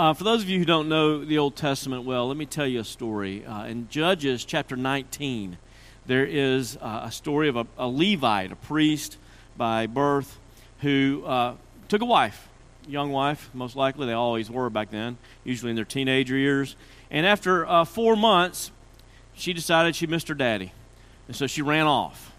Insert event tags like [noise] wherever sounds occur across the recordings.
Uh, for those of you who don't know the Old Testament well, let me tell you a story. Uh, in Judges chapter 19, there is uh, a story of a, a, Levite, a priest by birth, who uh, took a wife, young wife, most likely. They always were back then, usually in their teenager years. And after uh, four months, she decided she missed her daddy. And so she ran off.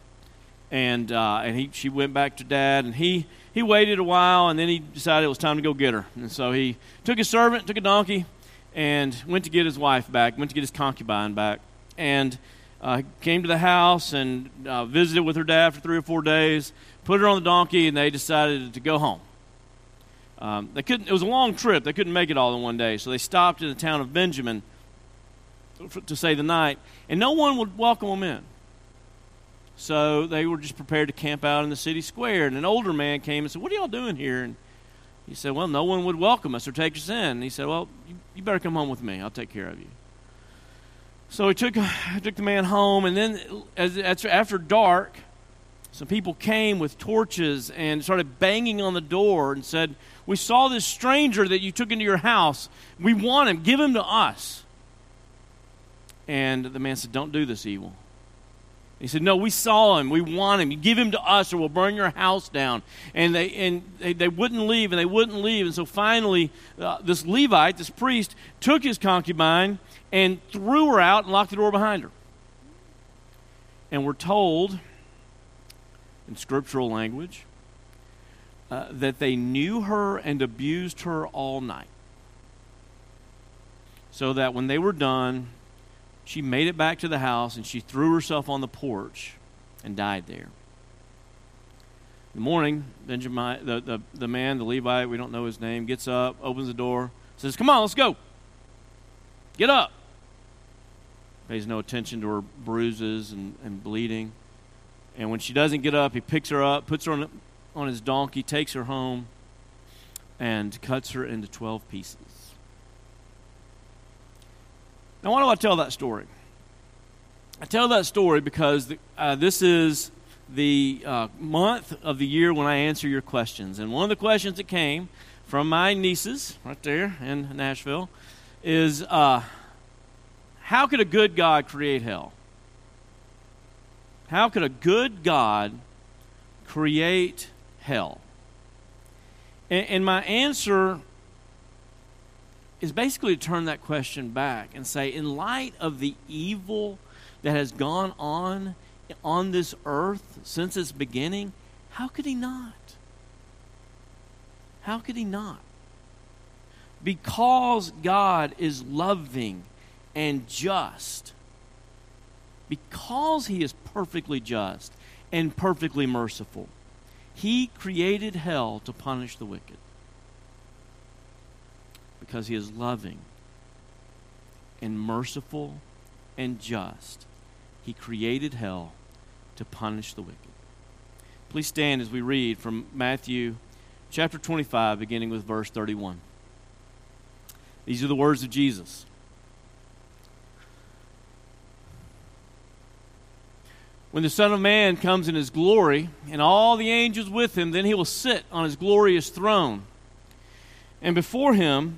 And, uh, and he, she went back to dad, and he he waited a while and then he decided it was time to go get her. And so he took his servant, took a donkey, and went to get his wife back, went to get his concubine back. And uh, came to the house and uh, visited with her dad for three or four days, put her on the donkey, and they decided to go home. Um, they couldn't, it was a long trip. They couldn't make it all in one day. So they stopped in the town of Benjamin to stay the night, and no one would welcome them in. So they were just prepared to camp out in the city square. And an older man came and said, What are y'all doing here? And he said, Well, no one would welcome us or take us in. And he said, Well, you, you better come home with me. I'll take care of you. So he took, took the man home. And then as, after dark, some people came with torches and started banging on the door and said, We saw this stranger that you took into your house. We want him. Give him to us. And the man said, Don't do this evil. He said, No, we saw him. We want him. You give him to us or we'll burn your house down. And they, and they, they wouldn't leave and they wouldn't leave. And so finally, uh, this Levite, this priest, took his concubine and threw her out and locked the door behind her. And we're told in scriptural language uh, that they knew her and abused her all night. So that when they were done, she made it back to the house and she threw herself on the porch and died there. In the morning, Benjamin, the, the, the man, the Levite, we don't know his name, gets up, opens the door, says, Come on, let's go. Get up. Pays no attention to her bruises and, and bleeding. And when she doesn't get up, he picks her up, puts her on, on his donkey, takes her home, and cuts her into 12 pieces. Now, why do I tell that story? I tell that story because the, uh, this is the uh, month of the year when I answer your questions. And one of the questions that came from my nieces right there in Nashville is uh, how could a good God create hell? How could a good God create hell? And, and my answer is basically to turn that question back and say, in light of the evil that has gone on on this earth since its beginning, how could he not? How could he not? Because God is loving and just, because he is perfectly just and perfectly merciful, he created hell to punish the wicked because he is loving and merciful and just. He created hell to punish the wicked. Please stand as we read from Matthew chapter 25, beginning with verse 31. These are the words of Jesus. When the Son of Man comes in his glory, and all the angels with him, then he will sit on his glorious throne. And before him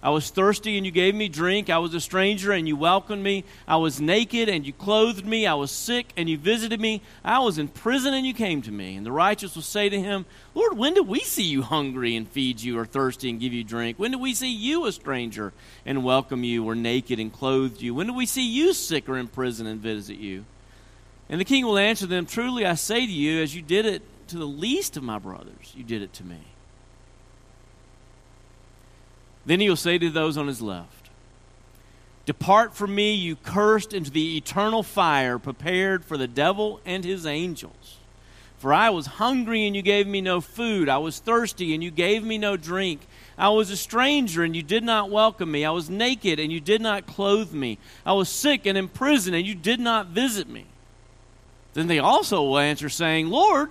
I was thirsty and you gave me drink. I was a stranger and you welcomed me. I was naked and you clothed me. I was sick and you visited me. I was in prison and you came to me. And the righteous will say to him, Lord, when did we see you hungry and feed you, or thirsty and give you drink? When did we see you a stranger and welcome you, or naked and clothed you? When did we see you sick or in prison and visit you? And the king will answer them, Truly I say to you, as you did it to the least of my brothers, you did it to me. Then he will say to those on his left, Depart from me, you cursed, into the eternal fire prepared for the devil and his angels. For I was hungry, and you gave me no food. I was thirsty, and you gave me no drink. I was a stranger, and you did not welcome me. I was naked, and you did not clothe me. I was sick and in prison, and you did not visit me. then they also will answer saying, Lord,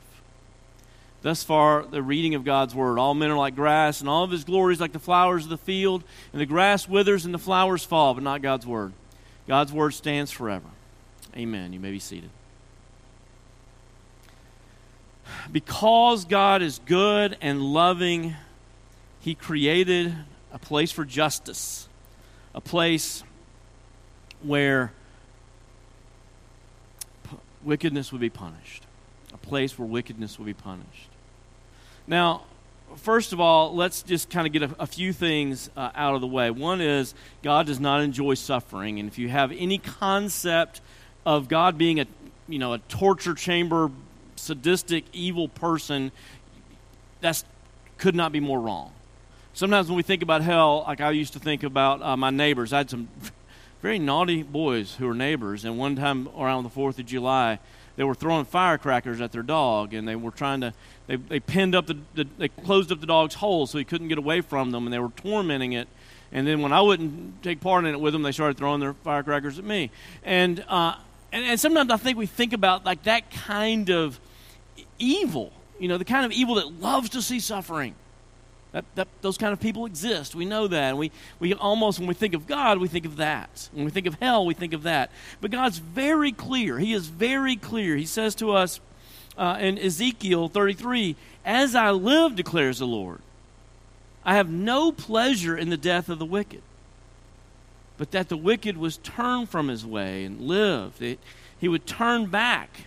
Thus far, the reading of God's word. All men are like grass, and all of his glories like the flowers of the field. And the grass withers and the flowers fall, but not God's word. God's word stands forever. Amen. You may be seated. Because God is good and loving, he created a place for justice, a place where wickedness would be punished, a place where wickedness would be punished. Now, first of all, let's just kind of get a, a few things uh, out of the way. One is God does not enjoy suffering, and if you have any concept of God being a you know a torture chamber, sadistic, evil person, that's could not be more wrong. Sometimes when we think about hell, like I used to think about uh, my neighbors, I had some [laughs] very naughty boys who were neighbors, and one time around the Fourth of July, they were throwing firecrackers at their dog, and they were trying to they, they pinned up the, the, they closed up the dog's hole so he couldn't get away from them, and they were tormenting it. And then when I wouldn't take part in it with them, they started throwing their firecrackers at me. And uh, and, and sometimes I think we think about like that kind of evil, you know, the kind of evil that loves to see suffering. That, that, those kind of people exist. We know that. We, we almost, when we think of God, we think of that. When we think of hell, we think of that. But God's very clear. He is very clear. He says to us, uh, in Ezekiel 33 As I live, declares the Lord, I have no pleasure in the death of the wicked, but that the wicked was turned from his way and lived. He would turn back.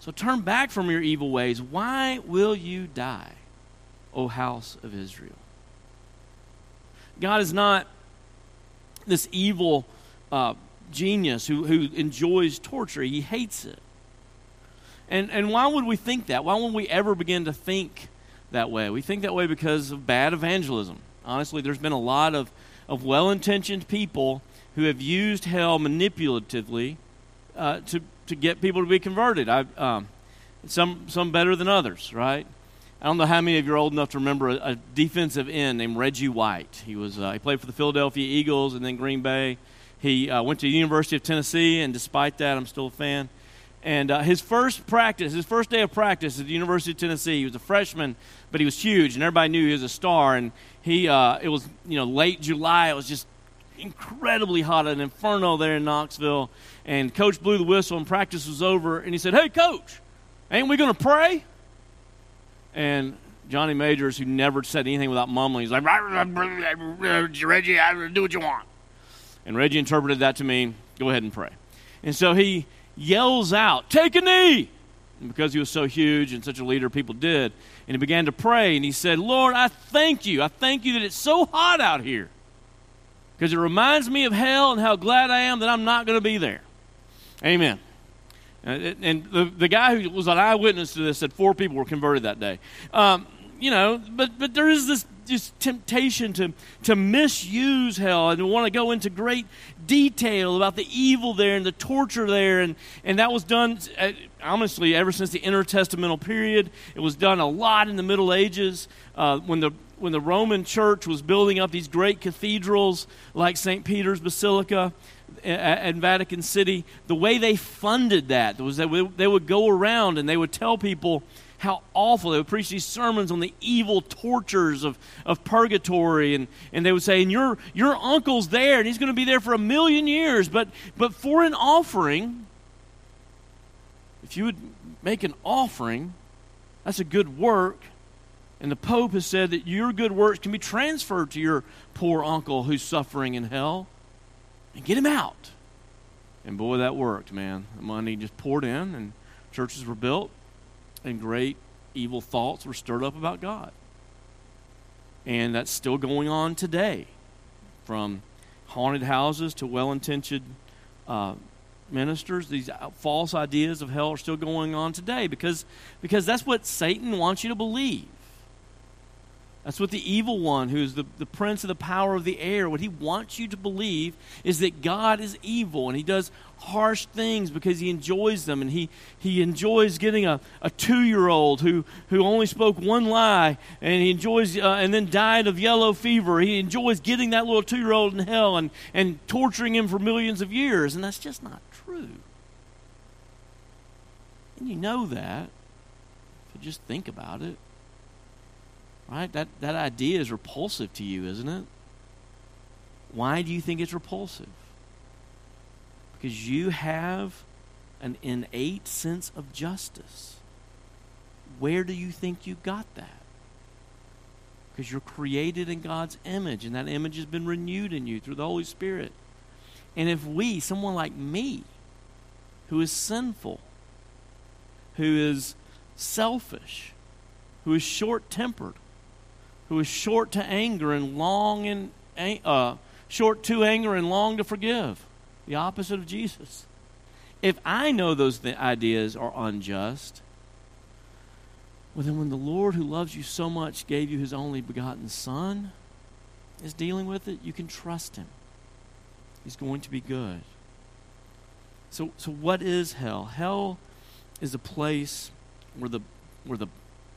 So turn back from your evil ways. Why will you die, O house of Israel? God is not this evil uh, genius who, who enjoys torture, he hates it. And, and why would we think that? Why would we ever begin to think that way? We think that way because of bad evangelism. Honestly, there's been a lot of, of well intentioned people who have used hell manipulatively uh, to, to get people to be converted. I, um, some, some better than others, right? I don't know how many of you are old enough to remember a, a defensive end named Reggie White. He was uh, he played for the Philadelphia Eagles and then Green Bay. He uh, went to the University of Tennessee, and despite that, I'm still a fan. And uh, his first practice, his first day of practice at the University of Tennessee, he was a freshman, but he was huge, and everybody knew he was a star. And he, uh, it was you know late July, it was just incredibly hot, an inferno there in Knoxville. And coach blew the whistle, and practice was over. And he said, "Hey, coach, ain't we going to pray?" And Johnny Majors, who never said anything without mumbling, he's like, "Reggie, I do what you want." And Reggie interpreted that to mean, "Go ahead and pray." And so he yells out, Take a knee! And because he was so huge and such a leader, people did. And he began to pray, and he said, Lord, I thank you. I thank you that it's so hot out here. Because it reminds me of hell and how glad I am that I'm not going to be there. Amen. And the, the guy who was an eyewitness to this said four people were converted that day. Um, you know, but, but there is this just temptation to, to misuse hell and want to go into great detail about the evil there and the torture there. And, and that was done, uh, honestly, ever since the intertestamental period. It was done a lot in the Middle Ages uh, when, the, when the Roman church was building up these great cathedrals like St. Peter's Basilica in Vatican City. The way they funded that was that they would go around and they would tell people how awful. They would preach these sermons on the evil tortures of, of purgatory. And, and they would say, and your, your uncle's there, and he's going to be there for a million years. But, but for an offering, if you would make an offering, that's a good work. And the Pope has said that your good works can be transferred to your poor uncle who's suffering in hell and get him out. And boy, that worked, man. The money just poured in, and churches were built and great evil thoughts were stirred up about God. And that's still going on today, from haunted houses to well intentioned uh, ministers. These false ideas of hell are still going on today because, because that's what Satan wants you to believe. That's what the evil one, who's the, the prince of the power of the air, what he wants you to believe is that God is evil and he does harsh things because he enjoys them. And he, he enjoys getting a, a two year old who, who only spoke one lie and he enjoys, uh, and then died of yellow fever. He enjoys getting that little two year old in hell and, and torturing him for millions of years. And that's just not true. And you know that if you just think about it. Right? That, that idea is repulsive to you, isn't it? Why do you think it's repulsive? Because you have an innate sense of justice. Where do you think you got that? Because you're created in God's image, and that image has been renewed in you through the Holy Spirit. And if we, someone like me, who is sinful, who is selfish, who is short tempered, who is short to anger and long and uh, short to anger and long to forgive, the opposite of Jesus. If I know those th- ideas are unjust, well, then when the Lord who loves you so much gave you his only begotten Son is dealing with it, you can trust him. He's going to be good. So, so what is hell? Hell is a place where the, where the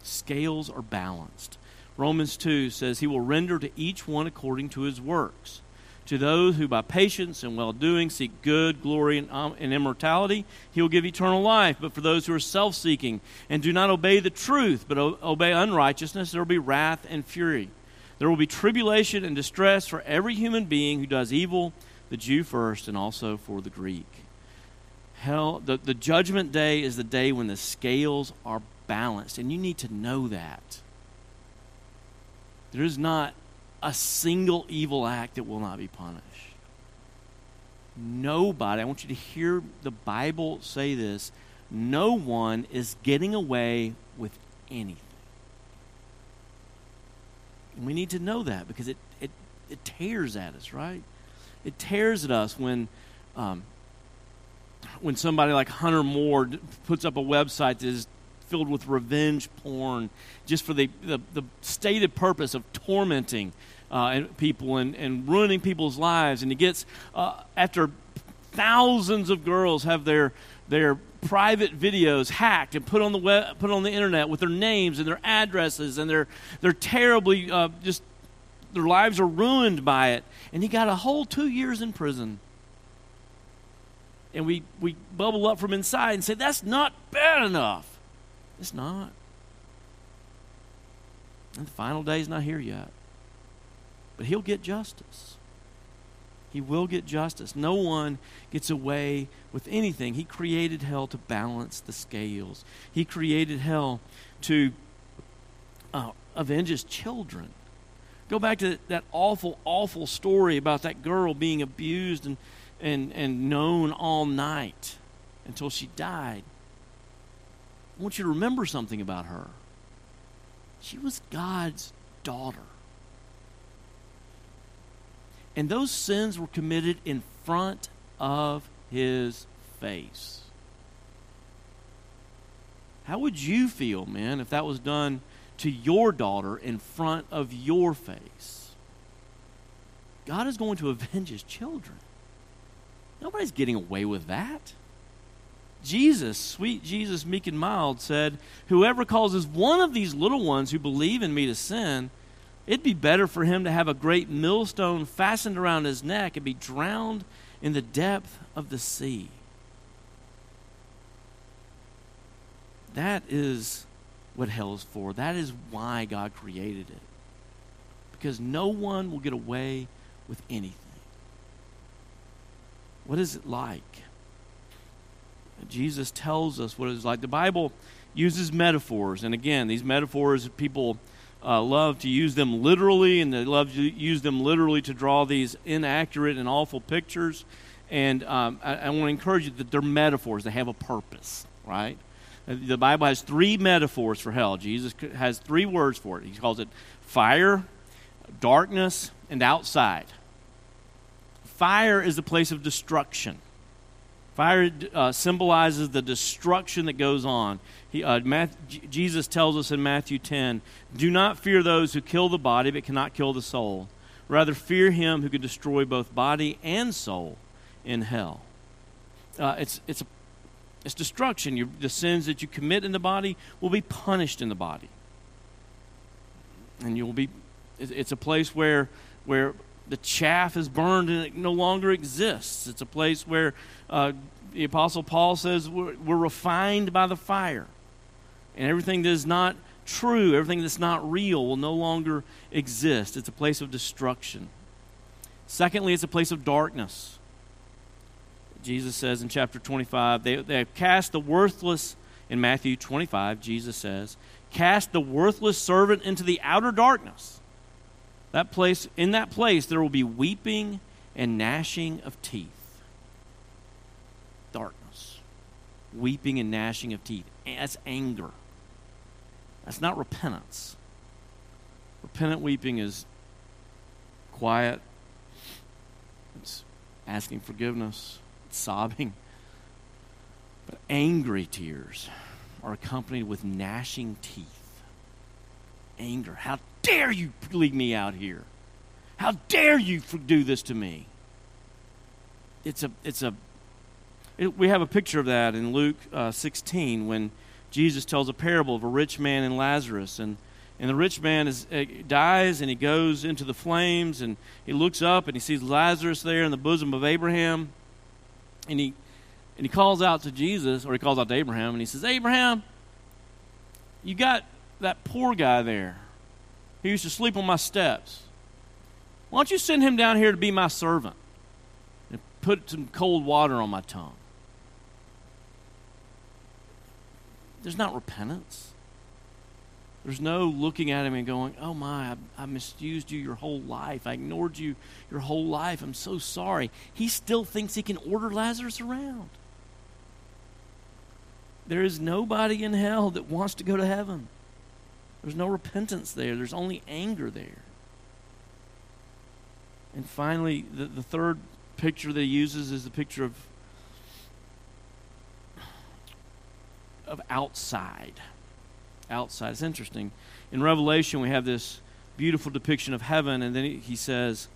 scales are balanced. Romans 2 says, He will render to each one according to his works. To those who by patience and well doing seek good, glory, and, um, and immortality, he will give eternal life. But for those who are self seeking and do not obey the truth, but o- obey unrighteousness, there will be wrath and fury. There will be tribulation and distress for every human being who does evil, the Jew first, and also for the Greek. Hell, the, the judgment day is the day when the scales are balanced, and you need to know that. There is not a single evil act that will not be punished. Nobody, I want you to hear the Bible say this no one is getting away with anything. And we need to know that because it, it, it tears at us, right? It tears at us when, um, when somebody like Hunter Moore puts up a website that is filled with revenge porn just for the, the, the stated purpose of tormenting uh, people and, and ruining people's lives. And he gets, uh, after thousands of girls have their, their private videos hacked and put on the web, put on the internet with their names and their addresses, and they're, they're terribly uh, just, their lives are ruined by it. And he got a whole two years in prison and we, we bubble up from inside and say, that's not bad enough. It's not. And the final day is not here yet. But he'll get justice. He will get justice. No one gets away with anything. He created hell to balance the scales, He created hell to uh, avenge His children. Go back to that awful, awful story about that girl being abused and, and, and known all night until she died. I want you to remember something about her. She was God's daughter. And those sins were committed in front of his face. How would you feel, man, if that was done to your daughter in front of your face? God is going to avenge his children. Nobody's getting away with that. Jesus, sweet Jesus, meek and mild, said, Whoever causes one of these little ones who believe in me to sin, it'd be better for him to have a great millstone fastened around his neck and be drowned in the depth of the sea. That is what hell is for. That is why God created it. Because no one will get away with anything. What is it like? Jesus tells us what it's like. The Bible uses metaphors, and again, these metaphors, people uh, love to use them literally, and they love to use them literally to draw these inaccurate and awful pictures. And um, I, I want to encourage you that they're metaphors, they have a purpose, right? The Bible has three metaphors for hell. Jesus has three words for it. He calls it fire, darkness, and outside. Fire is the place of destruction. Fire uh, symbolizes the destruction that goes on. He, uh, Matthew, Jesus tells us in Matthew 10 Do not fear those who kill the body but cannot kill the soul. Rather, fear him who can destroy both body and soul in hell. Uh, it's, it's, a, it's destruction. You, the sins that you commit in the body will be punished in the body. And you'll be, it's a place where, where the chaff is burned and it no longer exists. It's a place where uh, the Apostle Paul says we're, we're refined by the fire. And everything that is not true, everything that's not real, will no longer exist. It's a place of destruction. Secondly, it's a place of darkness. Jesus says in chapter 25, they, they have cast the worthless, in Matthew 25, Jesus says, cast the worthless servant into the outer darkness. That place, in that place, there will be weeping and gnashing of teeth. Darkness. Weeping and gnashing of teeth. That's anger. That's not repentance. Repentant weeping is quiet, it's asking forgiveness, it's sobbing. But angry tears are accompanied with gnashing teeth. Anger. How dare you leave me out here? How dare you do this to me? It's a, it's a, it, we have a picture of that in Luke uh, 16 when Jesus tells a parable of a rich man and Lazarus. And, and the rich man is, uh, dies and he goes into the flames and he looks up and he sees Lazarus there in the bosom of Abraham. And he, and he calls out to Jesus, or he calls out to Abraham, and he says, Abraham, you got that poor guy there he used to sleep on my steps. Why don't you send him down here to be my servant and put some cold water on my tongue? There's not repentance. There's no looking at him and going, Oh my, I, I, misused you your whole life. I ignored you your whole life. I'm so sorry. He still thinks he can order Lazarus around. There is nobody in hell that wants to go to heaven. There's no repentance there, there's only anger there. And finally, the, the third picture that he uses is the picture of, of outside. Outside. It's interesting. In Revelation, we have this beautiful depiction of heaven, and then he, he says,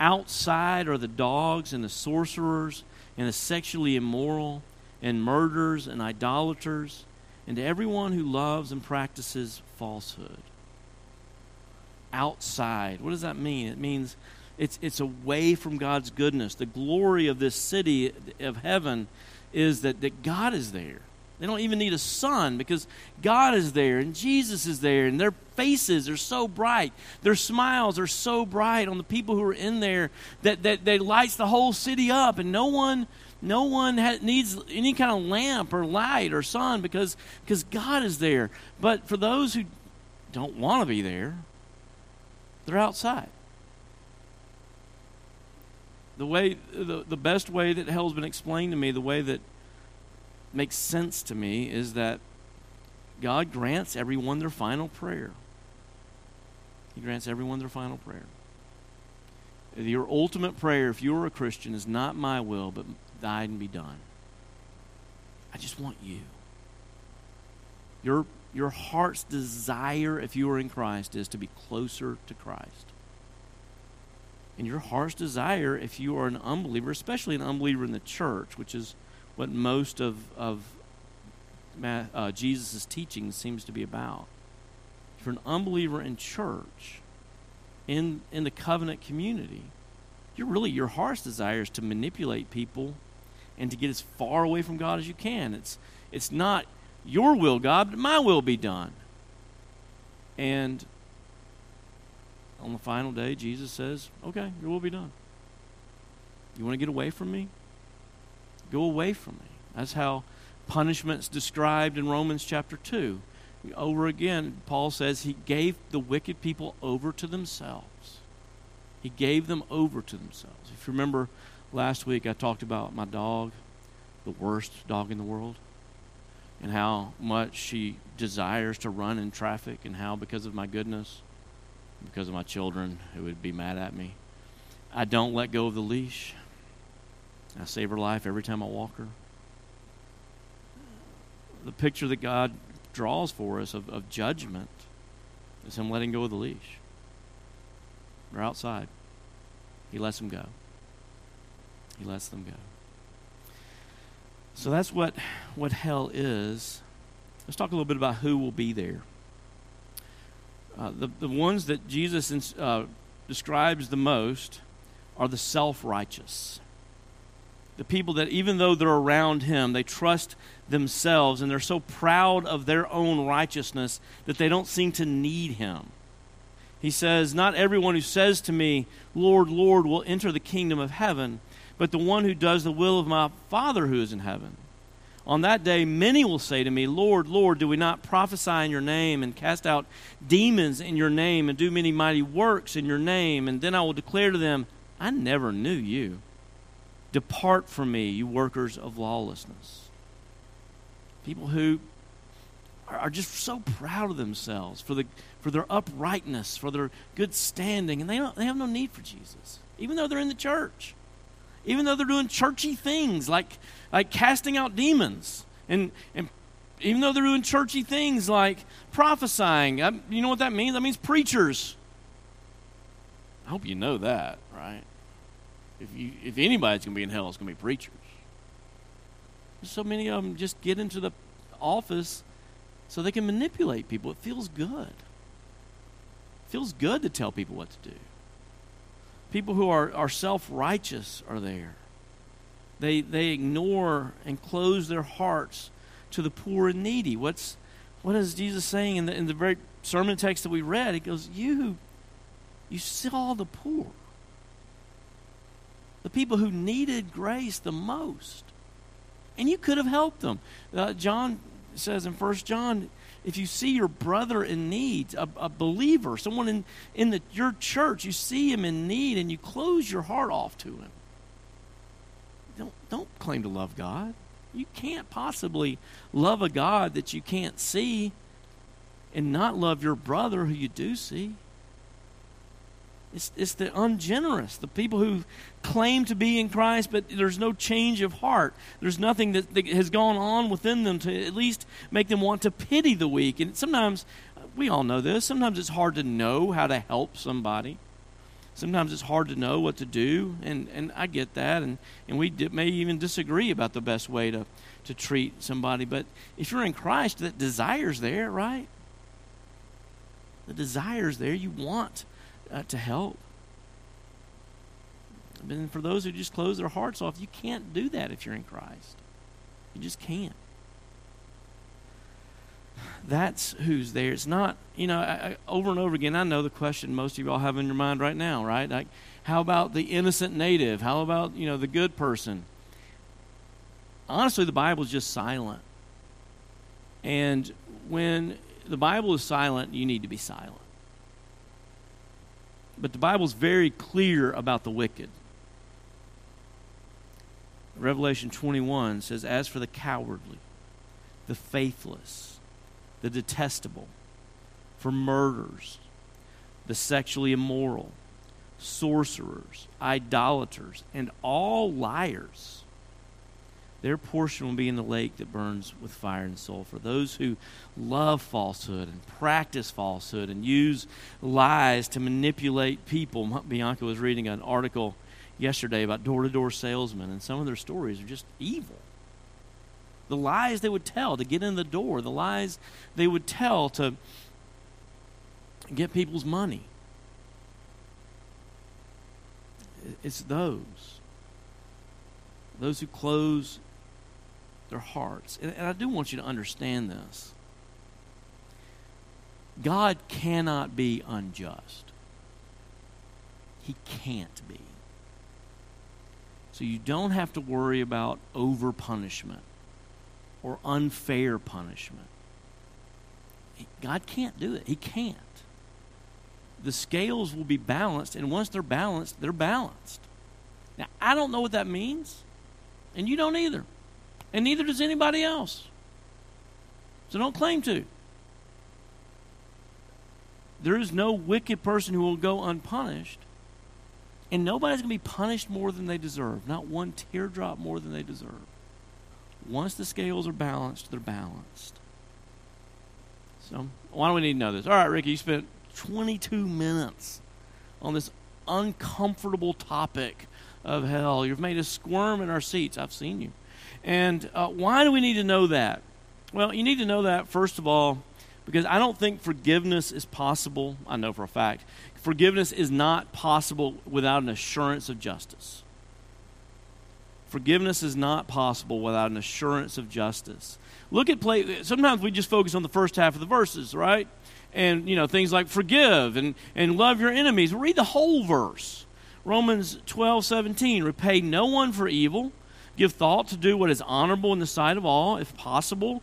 Outside are the dogs and the sorcerers and the sexually immoral and murderers and idolaters and to everyone who loves and practices falsehood. Outside. What does that mean? It means it's, it's away from God's goodness. The glory of this city of heaven is that, that God is there. They don't even need a sun because God is there and Jesus is there and their faces are so bright. Their smiles are so bright on the people who are in there that, that, that lights the whole city up and no one no one ha- needs any kind of lamp or light or sun because because God is there. But for those who don't want to be there, they're outside. The way the, the best way that hell's been explained to me, the way that makes sense to me is that God grants everyone their final prayer. He grants everyone their final prayer. Your ultimate prayer, if you are a Christian, is not my will, but died and be done. I just want you. Your, your heart's desire, if you are in Christ, is to be closer to Christ. And your heart's desire, if you are an unbeliever, especially an unbeliever in the church, which is what most of, of uh, Jesus' teaching seems to be about. If you're an unbeliever in church, in, in the covenant community, you're really, your heart's desire is to manipulate people and to get as far away from God as you can. It's, it's not your will, God, but my will be done. And on the final day, Jesus says, Okay, your will be done. You want to get away from me? Go away from me. That's how punishment's described in Romans chapter 2. Over again, Paul says he gave the wicked people over to themselves. He gave them over to themselves. If you remember Last week I talked about my dog, the worst dog in the world, and how much she desires to run in traffic, and how because of my goodness, because of my children who would be mad at me, I don't let go of the leash. I save her life every time I walk her. The picture that God draws for us of, of judgment is Him letting go of the leash. They're outside. He lets them go. He lets them go. So that's what, what hell is. Let's talk a little bit about who will be there. Uh, the, the ones that Jesus uh, describes the most are the self righteous. The people that, even though they're around him, they trust themselves and they're so proud of their own righteousness that they don't seem to need him. He says, Not everyone who says to me, Lord, Lord, will enter the kingdom of heaven, but the one who does the will of my Father who is in heaven. On that day, many will say to me, Lord, Lord, do we not prophesy in your name and cast out demons in your name and do many mighty works in your name? And then I will declare to them, I never knew you. Depart from me, you workers of lawlessness. People who are just so proud of themselves for, the, for their uprightness, for their good standing, and they, don't, they have no need for Jesus, even though they're in the church even though they're doing churchy things like, like casting out demons and, and even though they're doing churchy things like prophesying. I, you know what that means? That means preachers. I hope you know that, right? If, you, if anybody's going to be in hell, it's going to be preachers. So many of them just get into the office so they can manipulate people. It feels good. It feels good to tell people what to do. People who are, are self righteous are there. They, they ignore and close their hearts to the poor and needy. What's, what is Jesus saying in the, in the very sermon text that we read? He goes, You, you saw the poor, the people who needed grace the most. And you could have helped them. Uh, John says in First John, if you see your brother in need, a, a believer, someone in, in the, your church, you see him in need and you close your heart off to him, don't, don't claim to love God. You can't possibly love a God that you can't see and not love your brother who you do see. It's, it's the ungenerous, the people who claim to be in Christ, but there's no change of heart. There's nothing that, that has gone on within them to at least make them want to pity the weak. And sometimes, we all know this, sometimes it's hard to know how to help somebody. Sometimes it's hard to know what to do, and, and I get that, and, and we may even disagree about the best way to, to treat somebody. But if you're in Christ, that desire's there, right? The desire's there. You want uh, to help. And for those who just close their hearts off, you can't do that if you're in Christ. You just can't. That's who's there. It's not, you know, I, I, over and over again, I know the question most of you all have in your mind right now, right? Like, how about the innocent native? How about, you know, the good person? Honestly, the Bible is just silent. And when the Bible is silent, you need to be silent. But the Bible's very clear about the wicked. Revelation 21 says, As for the cowardly, the faithless, the detestable, for murderers, the sexually immoral, sorcerers, idolaters, and all liars their portion will be in the lake that burns with fire and sulfur. Those who love falsehood and practice falsehood and use lies to manipulate people. Bianca was reading an article yesterday about door to door salesmen, and some of their stories are just evil. The lies they would tell to get in the door, the lies they would tell to get people's money. It's those. Those who close their hearts. And, and I do want you to understand this. God cannot be unjust. He can't be. So you don't have to worry about over punishment or unfair punishment. God can't do it. He can't. The scales will be balanced, and once they're balanced, they're balanced. Now, I don't know what that means, and you don't either and neither does anybody else. So don't claim to. There is no wicked person who will go unpunished. And nobody's going to be punished more than they deserve, not one teardrop more than they deserve. Once the scales are balanced, they're balanced. So, why do we need to know this? All right, Ricky, you spent 22 minutes on this uncomfortable topic of hell. You've made us squirm in our seats. I've seen you. And uh, why do we need to know that? Well, you need to know that, first of all, because I don't think forgiveness is possible. I know for a fact. Forgiveness is not possible without an assurance of justice. Forgiveness is not possible without an assurance of justice. Look at play. Sometimes we just focus on the first half of the verses, right? And you know things like forgive and and love your enemies. Read the whole verse. Romans 12, 17. Repay no one for evil. Give thought to do what is honorable in the sight of all, if possible.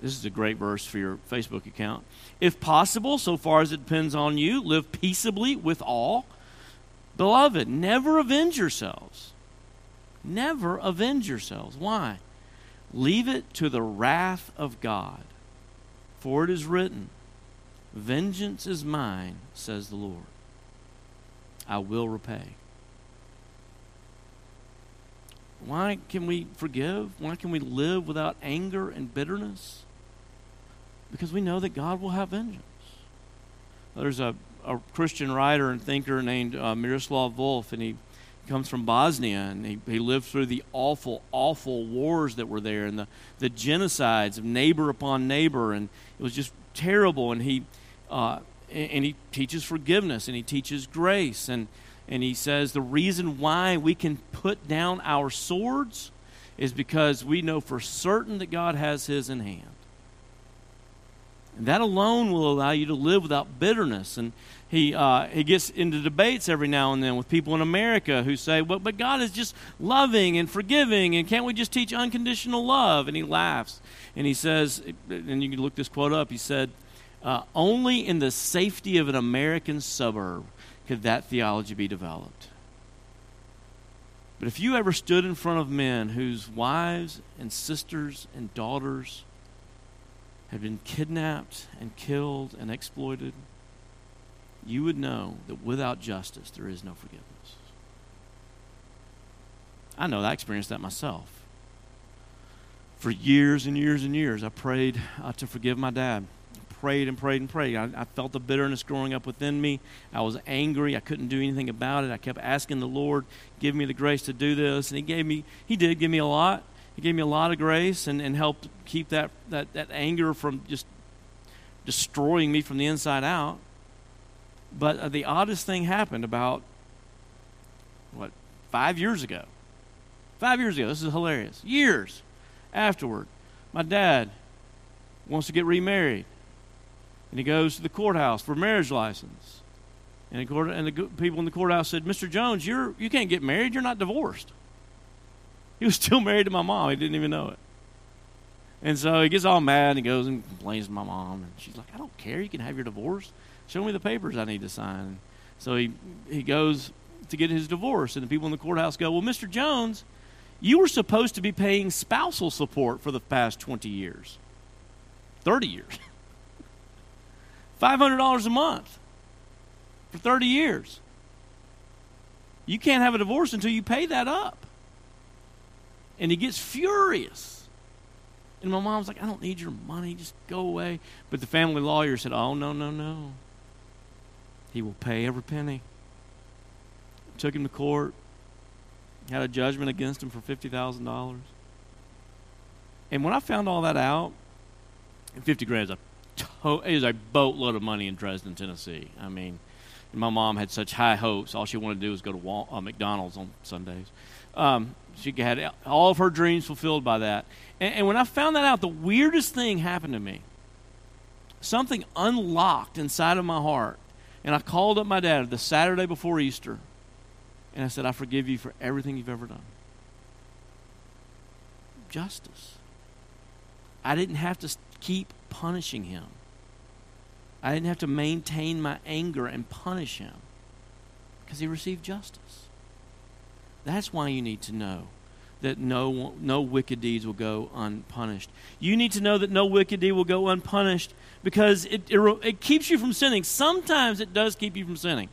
This is a great verse for your Facebook account. If possible, so far as it depends on you, live peaceably with all. Beloved, never avenge yourselves Never avenge yourselves. Why? Leave it to the wrath of God. For it is written, Vengeance is mine, says the Lord. I will repay. Why can we forgive? Why can we live without anger and bitterness? Because we know that God will have vengeance. There's a, a Christian writer and thinker named uh, Miroslav Volf, and he comes from Bosnia, and he, he lived through the awful, awful wars that were there and the, the genocides of neighbor upon neighbor, and it was just terrible. And he, uh, and he teaches forgiveness and he teaches grace, and, and he says the reason why we can put down our swords is because we know for certain that God has his in hand. And that alone will allow you to live without bitterness. And he, uh, he gets into debates every now and then with people in America who say, well, but God is just loving and forgiving, and can't we just teach unconditional love? And he laughs. And he says, and you can look this quote up, he said, uh, only in the safety of an American suburb could that theology be developed. But if you ever stood in front of men whose wives and sisters and daughters had been kidnapped and killed and exploited, you would know that without justice there is no forgiveness. I know I experienced that myself. For years and years and years, I prayed uh, to forgive my dad. Prayed and prayed and prayed. I, I felt the bitterness growing up within me. I was angry. I couldn't do anything about it. I kept asking the Lord, give me the grace to do this. And He gave me, He did give me a lot. He gave me a lot of grace and, and helped keep that, that, that anger from just destroying me from the inside out. But uh, the oddest thing happened about, what, five years ago. Five years ago. This is hilarious. Years afterward, my dad wants to get remarried. And he goes to the courthouse for a marriage license. And the, court, and the people in the courthouse said, Mr. Jones, you're, you can't get married. You're not divorced. He was [laughs] still married to my mom. He didn't even know it. And so he gets all mad and he goes and complains to my mom. And she's like, I don't care. You can have your divorce. Show me the papers I need to sign. So he, he goes to get his divorce. And the people in the courthouse go, Well, Mr. Jones, you were supposed to be paying spousal support for the past 20 years, 30 years. [laughs] $500 a month for 30 years. You can't have a divorce until you pay that up and he gets furious. And my mom's like, I don't need your money, just go away. But the family lawyer said, Oh, no, no, no. He will pay every penny. Took him to court, had a judgment against him for $50,000. And when I found all that out, 50 grand is a, to- is a boatload of money in Dresden, Tennessee. I mean, my mom had such high hopes. All she wanted to do was go to Wal- uh, McDonald's on Sundays. Um, she had all of her dreams fulfilled by that. And, and when I found that out, the weirdest thing happened to me. Something unlocked inside of my heart. And I called up my dad the Saturday before Easter. And I said, I forgive you for everything you've ever done. Justice. I didn't have to keep punishing him. I didn't have to maintain my anger and punish him because he received justice. That's why you need to know that no, no wicked deeds will go unpunished. You need to know that no wicked deed will go unpunished because it, it, it keeps you from sinning. Sometimes it does keep you from sinning.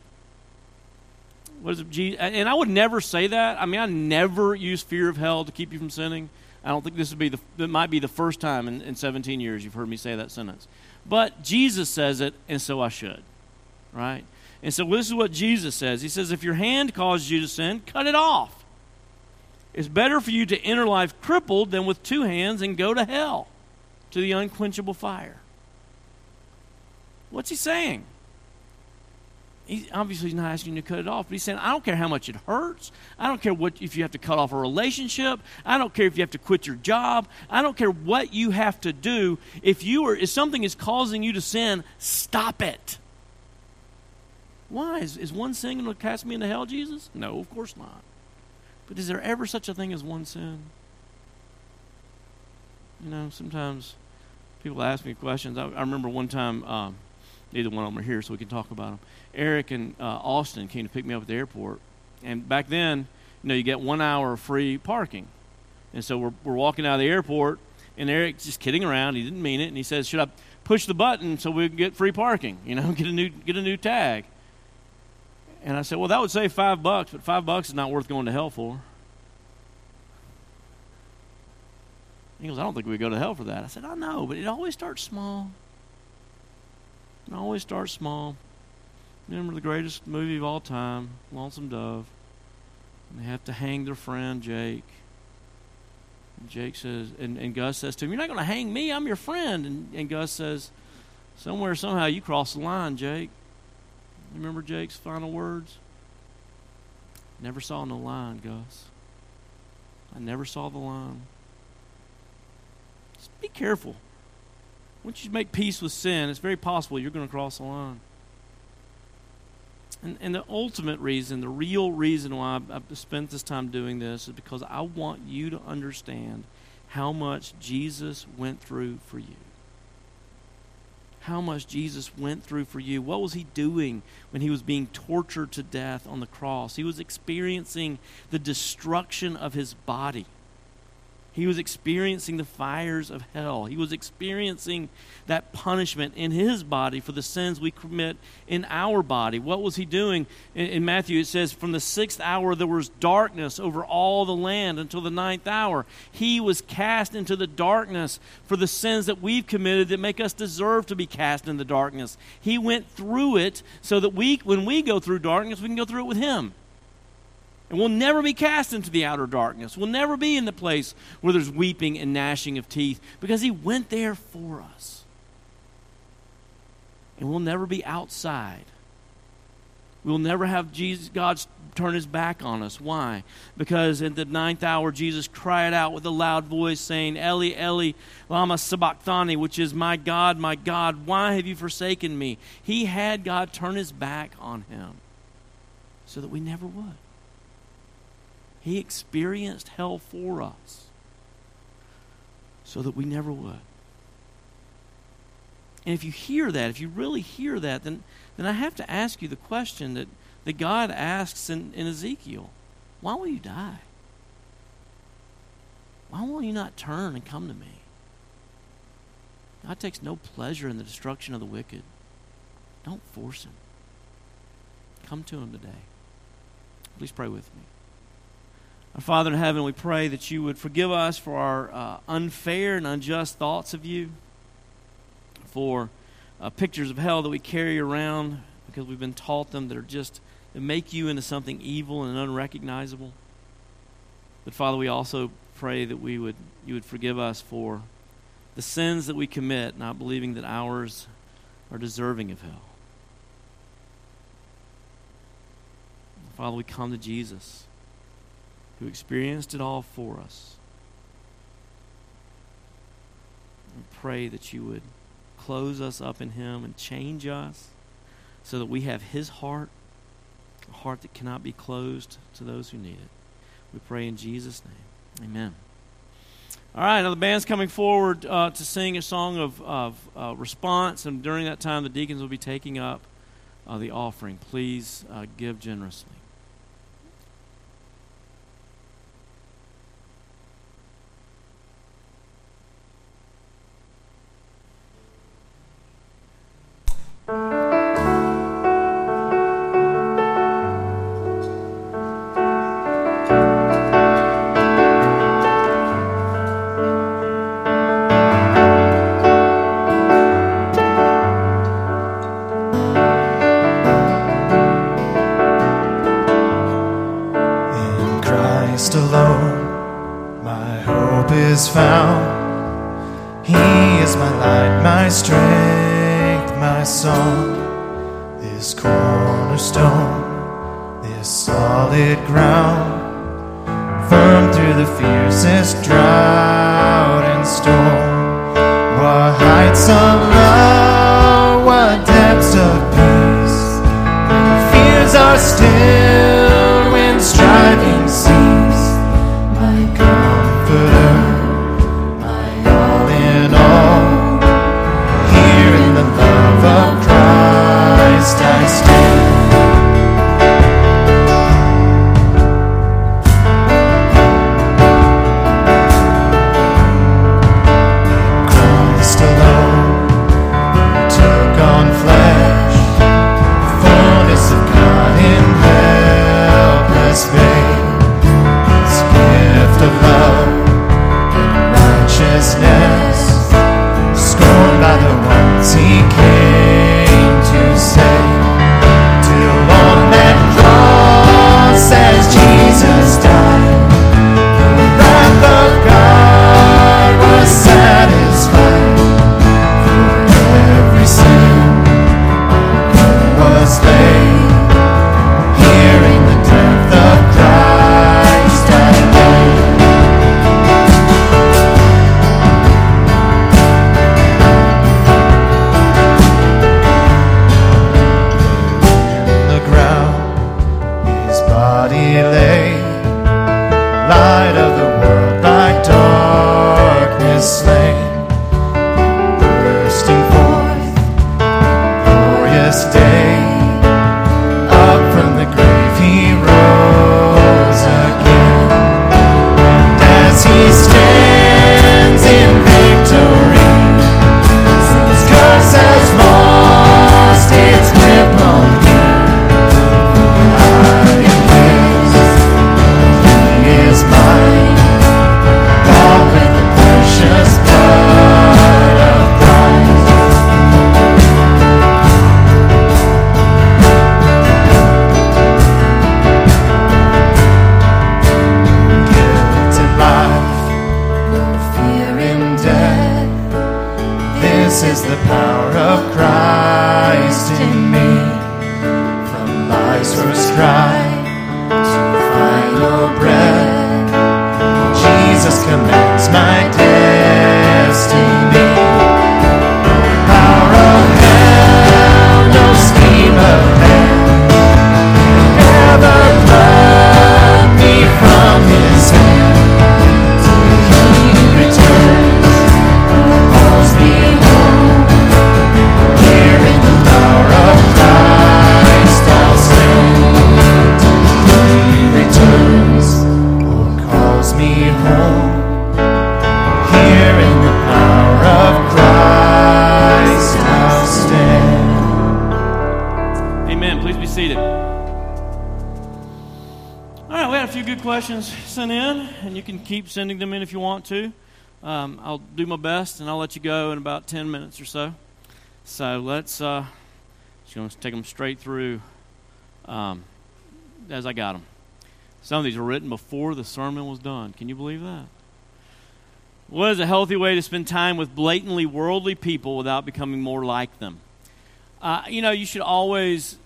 What is it? And I would never say that. I mean, I never use fear of hell to keep you from sinning. I don't think this would be the. It might be the first time in, in 17 years you've heard me say that sentence. But Jesus says it, and so I should, right? And so this is what Jesus says. He says, if your hand causes you to sin, cut it off. It's better for you to enter life crippled than with two hands and go to hell, to the unquenchable fire. What's he saying? He, obviously, he's not asking you to cut it off, but he's saying, I don't care how much it hurts. I don't care what if you have to cut off a relationship. I don't care if you have to quit your job. I don't care what you have to do. If you are, if something is causing you to sin, stop it. Why? Is, is one sin going to cast me into hell, Jesus? No, of course not. But is there ever such a thing as one sin? You know, sometimes people ask me questions. I, I remember one time, um, neither one of them are here, so we can talk about them. Eric and uh, Austin came to pick me up at the airport, and back then, you know, you get one hour of free parking, and so we're we're walking out of the airport, and Eric's just kidding around. He didn't mean it, and he says, "Should I push the button so we can get free parking? You know, [laughs] get a new get a new tag." And I said, Well, that would save five bucks, but five bucks is not worth going to hell for. He goes, I don't think we'd go to hell for that. I said, I know, but it always starts small. It always start small. Remember the greatest movie of all time, Lonesome Dove. And they have to hang their friend, Jake. And Jake says, and, and Gus says to him, You're not going to hang me, I'm your friend. And, and Gus says, Somewhere, somehow, you cross the line, Jake. Remember Jake's final words? Never saw no line, Gus. I never saw the line. Just be careful. Once you make peace with sin, it's very possible you're going to cross the line. And, and the ultimate reason, the real reason why I've, I've spent this time doing this is because I want you to understand how much Jesus went through for you how much Jesus went through for you. What was he doing when he was being tortured to death on the cross? He was experiencing the destruction of his body. He was experiencing the fires of hell. He was experiencing that punishment in his body for the sins we commit in our body. What was he doing? In, in, Matthew, it says, From the sixth hour there was darkness over all the land until the ninth hour. He was cast into the darkness for the sins that we've committed that make us deserve to be cast in the darkness. He went through it so that we, when we go through darkness, we can go through it with him. And we'll never be cast into the outer darkness. We'll never be in the place where there's weeping and gnashing of teeth because He went there for us. And we'll never be outside. We'll never have Jesus, God turn his back on us. Why? Because in the ninth hour, Jesus cried out with a loud voice, saying, Eli, Eli, Lama Sabachthani, which is, My God, my God, why have you forsaken me? He had God turn his back on him so that we never would. He experienced hell for us so that we never would. And if you hear that, if you really hear that, then, then I have to ask you the question that, that God asks in, in Ezekiel Why will you die? Why will you not turn and come to me? God takes no pleasure in the destruction of the wicked. Don't force him. Come to him today. Please pray with me. Our Father in heaven, we pray that you would forgive us for our uh, unfair and unjust thoughts of you, for uh, pictures of hell that we carry around because we've been taught them that are just that make you into something evil and unrecognizable. But Father, we also pray that we would you would forgive us for the sins that we commit, not believing that ours are deserving of hell. Father, we come to Jesus who experienced it all for us. We pray that you would close us up in Him and change us so that we have His heart, a heart that cannot be closed to those who need it. We pray in Jesus' name. Amen. All right, now the band's coming forward uh, to sing a song of, of uh, response, and during that time, the deacons will be taking up uh, the offering. Please uh, give generously. My light, my strength, my song. This cornerstone, this solid ground, firm through the fiercest drought and storm. What heights of love, what depths of peace, fears are still, keep sending them in if you want to. Um, I'll do my best, and I'll let you go in about 10 minutes or so. So let's, uh, just going to take them straight through um, as I got them. Some of these were written before the sermon was done. Can you believe that? What is a healthy way to spend time with blatantly worldly people without becoming more like them? Uh, you know, you should always,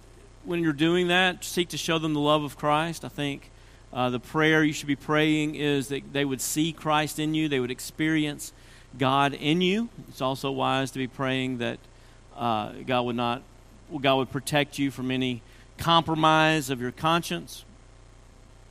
when you're doing that, seek to show them the love of Christ. I think uh, the prayer you should be praying is that they would see Christ in you, they would experience God in you. It's also wise to be praying that uh, God would not, God would protect you from any compromise of your conscience.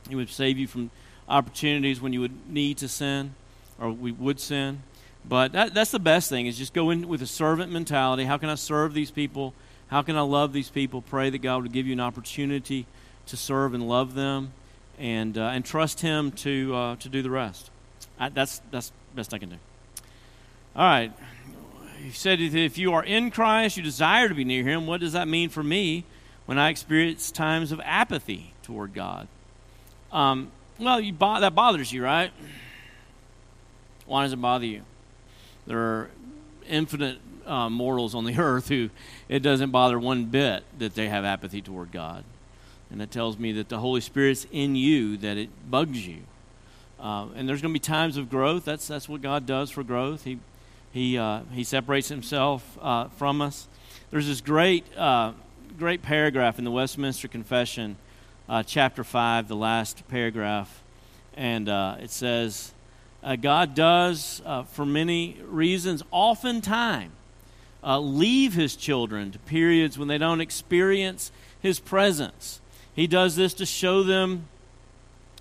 He would save you from opportunities when you would need to sin or we would sin. But that, that's the best thing is just go in with a servant mentality. How can I serve these people? How can I love these people? Pray that God would give you an opportunity to serve and love them, and uh, and trust Him to uh, to do the rest. I, that's that's best I can do. All right. He said, if you are in Christ, you desire to be near Him. What does that mean for me when I experience times of apathy toward God? Um, well, you bo- that bothers you, right? Why does it bother you? There are infinite uh, mortals on the [laughs] earth who it doesn't bother one bit that they have apathy toward God. And that tells me that the Holy Spirit's in you, that it bugs you. Uh, and there's going to be times of growth. That's, that's what God does for growth. He, he, uh, he separates himself uh, from us. There's this great, uh, great paragraph in the Westminster Confession, uh, chapter 5, the last paragraph. And uh, it says, God does, for many reasons, oftentimes, leave his children to periods when they don't experience his presence. He does this to show them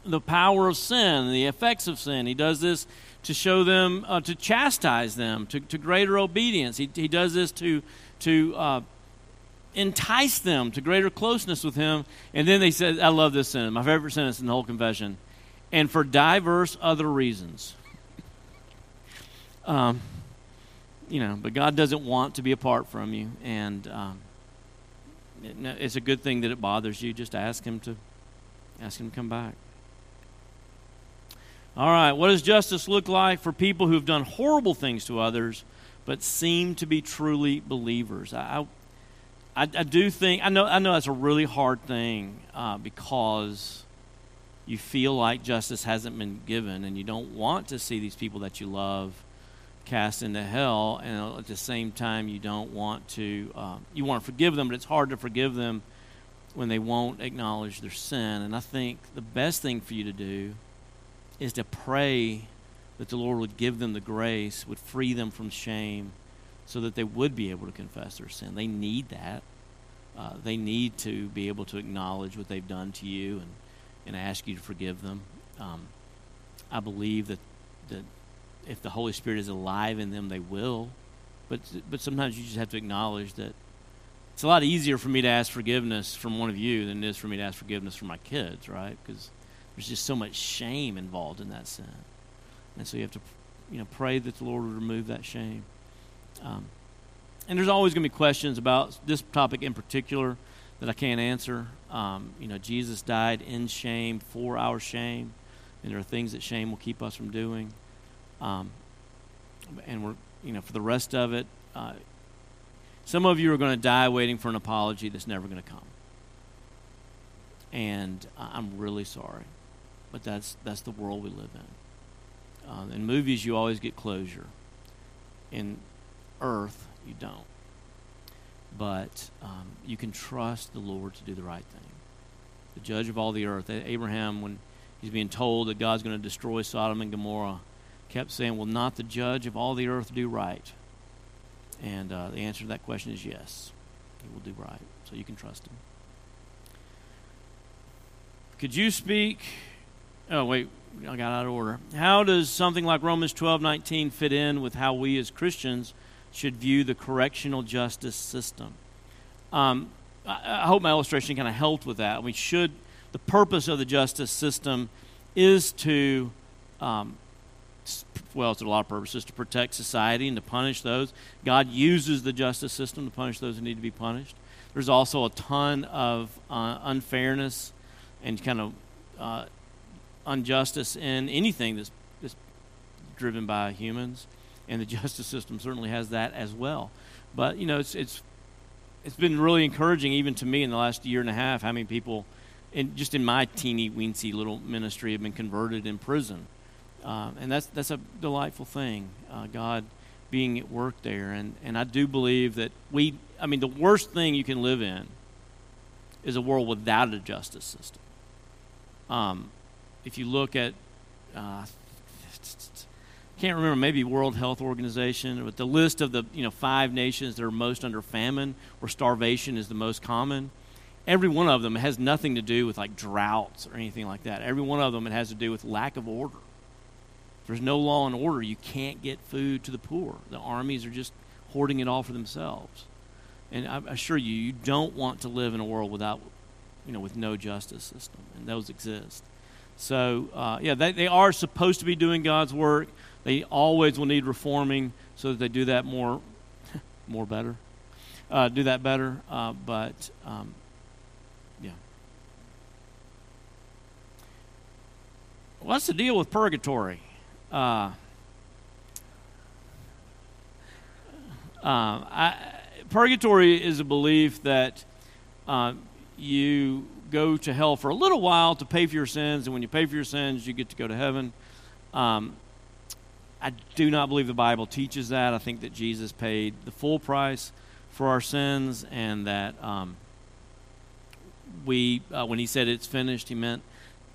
the power of sin, the effects of sin. He does this to show them, uh, to chastise them to, to greater obedience. He, he does this to, to uh, entice them to greater closeness with Him. And then they said, I love this sentence, my favorite sentence in the whole confession, and for diverse other reasons. [laughs] um, you know, but God doesn't want to be apart from you. And um, it's a good thing that it bothers you. Just ask Him to ask Him to come back. All right, what does justice look like for people who've done horrible things to others but seem to be truly believers? I, I, I do think, I know, I know that's a really hard thing uh, because you feel like justice hasn't been given and you don't want to see these people that you love cast into hell and at the same time you don't want to uh, you want to forgive them but it's hard to forgive them when they won't acknowledge their sin and i think the best thing for you to do is to pray that the Lord would give them the grace, would free them from shame, so that they would be able to confess their sin. They need that. Uh, they need to be able to acknowledge what they've done to you and, and ask you to forgive them. Um, I believe that, that if the Holy Spirit is alive in them, they will. But, but sometimes you just have to acknowledge that it's a lot easier for me to ask forgiveness from one of you than it is for me to ask forgiveness from my kids, right? Because there's just so much shame involved in that sin. And so you have to, you know, pray that the Lord would remove that shame. Um, and there's always going to be questions about this topic in particular that I can't answer. Um, you know, Jesus died in shame for our shame, and there are things that shame will keep us from doing. Um, and we're, you know, for the rest of it, uh, some of you are going to die waiting for an apology that's never going to come. And I'm really sorry but that's that's the world we live in. Uh, in movies, you always get closure. In Earth, you don't. But um, you can trust the Lord to do the right thing. The Judge of all the earth, Abraham, when he's being told that God's going to destroy Sodom and Gomorrah, kept saying, "Will not the Judge of all the earth do right?" And uh, the answer to that question is yes. He will do right. So you can trust him. Could you speak Oh, wait, I got out of order. How does something like Romans 12 19 fit in with how we as Christians should view the correctional justice system? Um, I, I hope my illustration kind of helped with that. We should, the purpose of the justice system is to, um, well, it's a lot of purposes, to protect society and to punish those. God uses the justice system to punish those who need to be punished. There's also a ton of uh, unfairness and kind of uh, injustice in anything that's, that's driven by humans, and the [laughs] justice system certainly has that as well. But you know, it's it's it's been really encouraging, even to me, in the last year and a half, how many people, in just in my teeny weensy little ministry, have been converted in prison, uh, and that's that's a delightful thing. Uh, God being at work there, and and I do believe that we, I mean, the worst thing you can live in is a world without a justice system. Um, if you look at, uh, can't remember, maybe World Health Organization, but the list of the you know five nations that are most under famine, or starvation is the most common. Every one of them has nothing to do with like droughts or anything like that. Every one of them it has to do with lack of order. There's no law and order, you can't get food to the poor. The armies are just hoarding it all for themselves. And I assure you, you don't want to live in a world without, you know, with no justice system, and those exist. So, uh, yeah, they, they are supposed to be doing God's work. They always will need reforming so that they do that more, [laughs] more better, uh, do that better. Uh, but, um, yeah. What's the deal with purgatory? Uh, uh, I, purgatory is a belief that uh, you go to hell for a little while to pay for your sins, and when you pay for your sins, you get to go to heaven. Um, I do not believe the Bible teaches that. I think that Jesus paid the full price for our sins, and that um, we, uh, when he said it's finished, he meant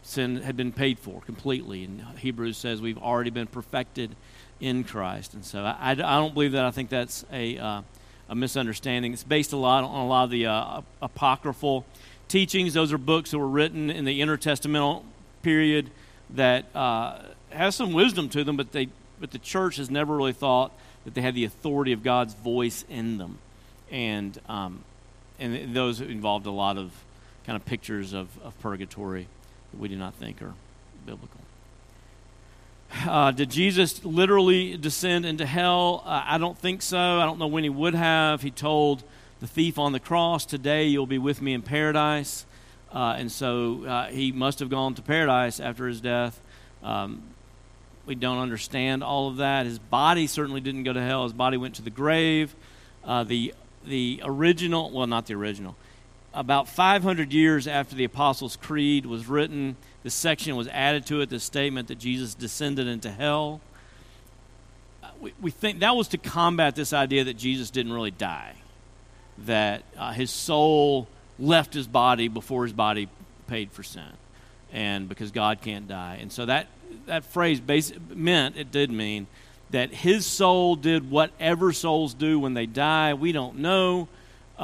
sin had been paid for completely. And Hebrews says we've already been perfected in Christ. And so I, I, don't believe that. I think that's a, uh, a misunderstanding. It's based a lot on a lot of the uh, apocryphal teachings. Those are books that were written in the intertestamental period that uh, has some wisdom to them, but they but the church has never really thought that they had the authority of God's voice in them, and um, and those involved a lot of kind of pictures of, of purgatory that we do not think are biblical. Uh, did Jesus literally descend into hell? Uh, I don't think so. I don't know when he would have. He told the thief on the cross, Today you'll be with me in paradise. Uh, and so uh, he must have gone to paradise after his death. Um, we don't understand all of that. His body certainly didn't go to hell. His body went to the grave. Uh, the the original, well, not the original, about 500 years after the Apostles' Creed was written, this section was added to it, the statement that Jesus descended into hell. Uh, we, think that was to combat this idea that Jesus didn't really die, that uh, his soul left his body before his body paid for sin, and because God can't die. And so that that phrase meant, it did mean, that his soul did whatever souls do when they die. We don't know.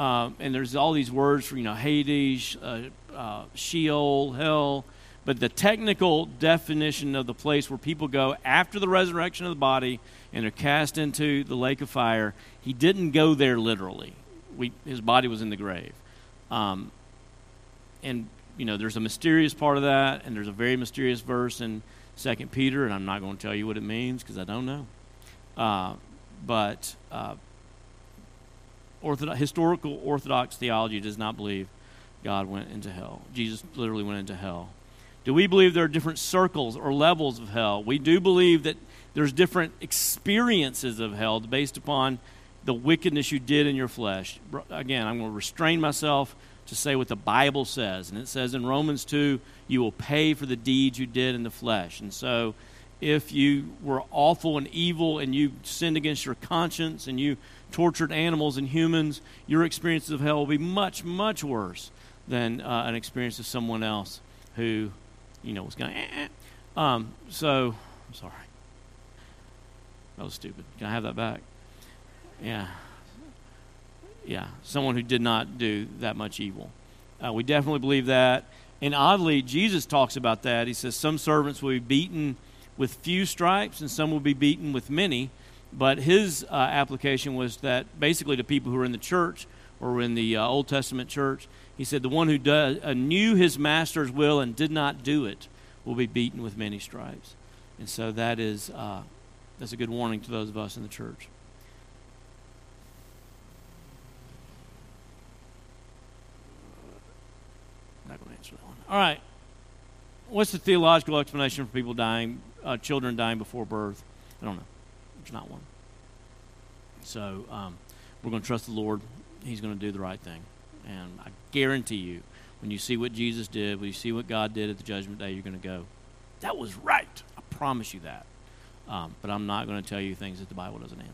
Um, and there's all these words for, you know, Hades, uh, uh, Sheol, hell. But the technical definition of the place where people go after the resurrection of the body and are cast into the lake of fire, he didn't go there literally. We, his body was in the grave. Um, and, you know, there's a mysterious part of that, and there's a very mysterious verse in Second Peter, and I'm not going to tell you what it means because I don't know. Uh, but uh, orthodox, historical Orthodox theology does not believe God went into hell. Jesus literally went into hell. Do we believe there are different circles or levels of hell? We do believe that there's different experiences of hell based upon the wickedness you did in your flesh. Again, I'm going to restrain myself to say what the Bible says. And it says in Romans 2, you will pay for the deeds you did in the flesh. And so if you were awful and evil and you sinned against your conscience and you tortured animals and humans, your experiences of hell will be much, much worse than uh, an experience of someone else who, you know, was going, eh, eh. Um, so, I'm sorry. That was stupid. Can I have that back? Yeah. Yeah. Someone who did not do that much evil. Uh, we definitely believe that. And oddly, Jesus talks about that. He says, Some servants will be beaten with few stripes, and some will be beaten with many. But his uh, application was that basically to people who are in the church or in the uh, Old Testament church, he said, The one who does, uh, knew his master's will and did not do it will be beaten with many stripes. And so that is uh, that's a good warning to those of us in the church. not going to answer that one. All right. What's the theological explanation for people dying, uh, children dying before birth? I don't know. There's not one. So um, we're going to trust the Lord. He's going to do the right thing. And I guarantee you, when you see what Jesus did, when you see what God did at the judgment day, you're going to go, that was right. I promise you that. Um, but I'm not going to tell you things that the Bible doesn't answer.